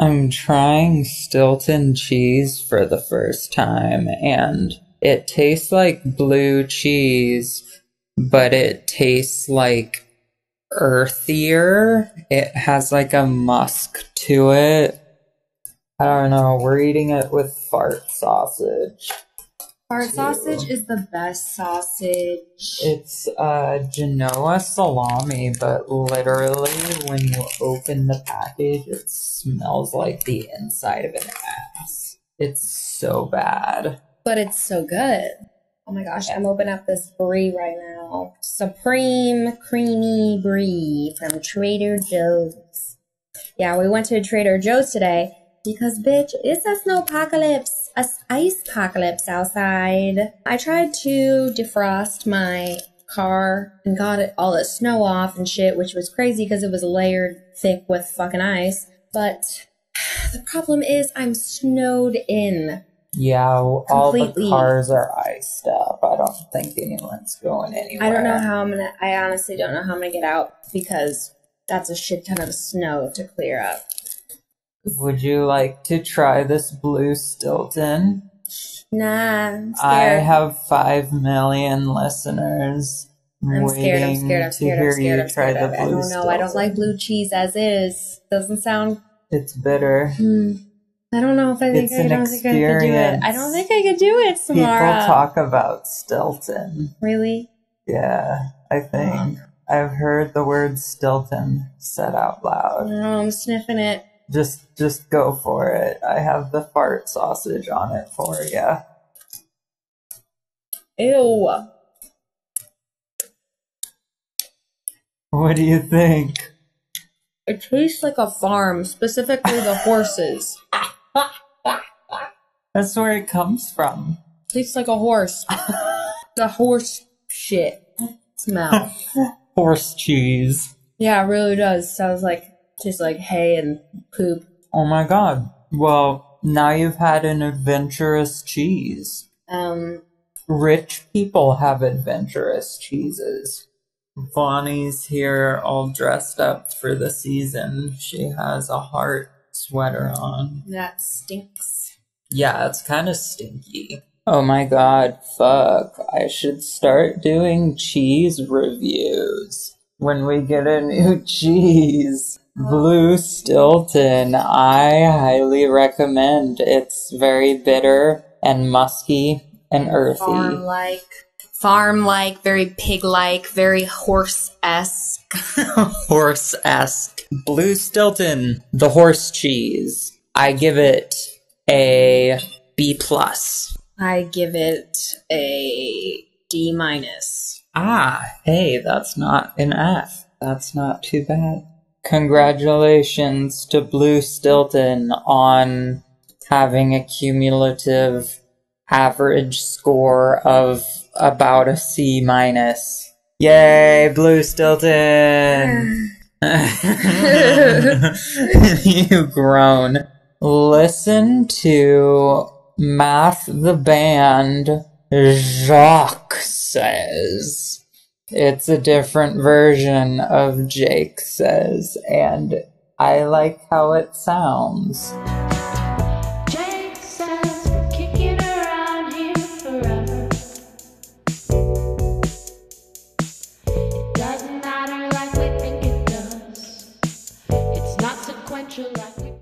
I'm trying Stilton cheese for the first time, and it tastes like blue cheese, but it tastes like earthier. It has like a musk to it. I don't know. We're eating it with fart sausage. Fart sausage is the best sausage. It's uh, Genoa salami, but literally, when you open the package, it smells like the inside of an ass. It's so bad. But it's so good. Oh my gosh, I'm opening up this brie right now. Supreme creamy brie from Trader Joe's. Yeah, we went to Trader Joe's today because, bitch, it's a snowpocalypse, a ice apocalypse outside. I tried to defrost my car and got it all the snow off and shit, which was crazy because it was layered thick with fucking ice. But the problem is I'm snowed in. Yeah, all the cars are iced up. I don't think anyone's going anywhere. I don't know how I'm gonna. I honestly don't know how I'm gonna get out because that's a shit ton of snow to clear up. Would you like to try this blue Stilton? Nah, I'm I have five million listeners. I'm scared. I'm scared. I'm to scared. I'm scared. I'm try scared. I don't know. I don't like blue cheese as is. Doesn't sound. It's bitter. Hmm. I don't know if I think It's I an don't think I could do it. I don't think I could do it, People Samara. talk about Stilton. Really? Yeah, I think. I've heard the word Stilton said out loud. No, I'm sniffing it. Just just go for it. I have the fart sausage on it for you. Ew. What do you think? It tastes like a farm, specifically the horses. That's where it comes from. tastes like a horse. the horse shit smell. Horse cheese. Yeah, it really does. Sounds like tastes like hay and poop. Oh my god. Well, now you've had an adventurous cheese. Um, Rich people have adventurous cheeses. Bonnie's here all dressed up for the season. She has a heart sweater on. that stinks. Yeah, it's kind of stinky. Oh my god, fuck. I should start doing cheese reviews. When we get a new cheese. Blue Stilton, I highly recommend. It's very bitter and musky and earthy. Farm like, farm like, very pig like, very horse esque. horse esque. Blue Stilton, the horse cheese. I give it a B plus. I give it a D minus. Ah, hey, that's not an F. That's not too bad. Congratulations to Blue Stilton on having a cumulative average score of about a C minus. Yay, Blue Stilton! you groan. Listen to Math the Band. Jacques says. It's a different version of Jake says, and I like how it sounds.